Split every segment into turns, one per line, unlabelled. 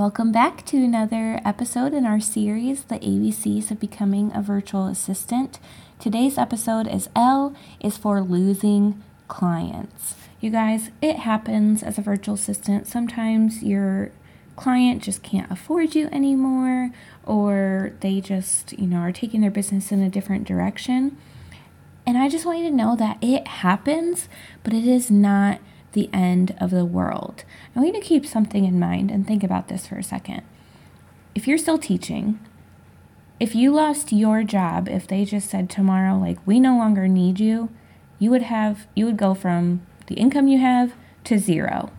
Welcome back to another episode in our series, The ABCs of Becoming a Virtual Assistant. Today's episode is L is for losing clients. You guys, it happens as a virtual assistant. Sometimes your client just can't afford you anymore, or they just, you know, are taking their business in a different direction. And I just want you to know that it happens, but it is not the end of the world. I want you to keep something in mind and think about this for a second. If you're still teaching, if you lost your job, if they just said tomorrow, like, we no longer need you, you would have, you would go from the income you have to zero.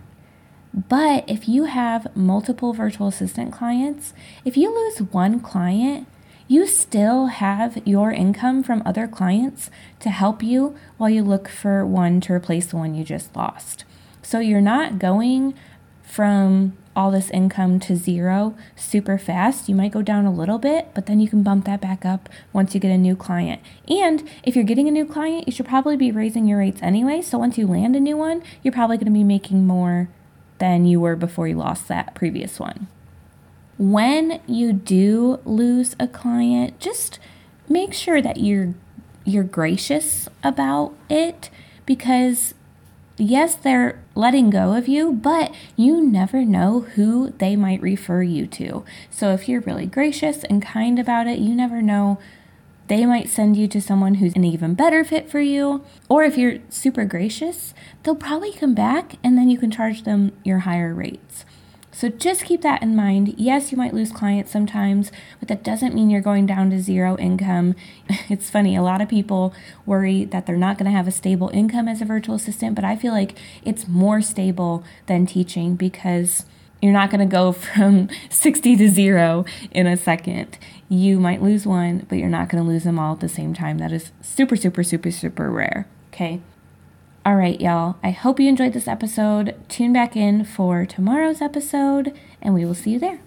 But if you have multiple virtual assistant clients, if you lose one client, you still have your income from other clients to help you while you look for one to replace the one you just lost. So you're not going from all this income to zero super fast. You might go down a little bit, but then you can bump that back up once you get a new client. And if you're getting a new client, you should probably be raising your rates anyway. So once you land a new one, you're probably going to be making more than you were before you lost that previous one when you do lose a client, just make sure that you're you're gracious about it because yes, they're letting go of you, but you never know who they might refer you to. So if you're really gracious and kind about it, you never know they might send you to someone who's an even better fit for you. Or if you're super gracious, they'll probably come back and then you can charge them your higher rates. So just keep that in mind. Yes, you might lose clients sometimes, but that doesn't mean you're going down to zero income. It's funny, a lot of people worry that they're not going to have a stable income as a virtual assistant, but I feel like it's more stable than teaching because you're not going to go from 60 to zero in a second. You might lose one, but you're not going to lose them all at the same time. That is super, super, super, super rare. Okay. All right, y'all. I hope you enjoyed this episode. Tune back in for tomorrow's episode, and we will see you there.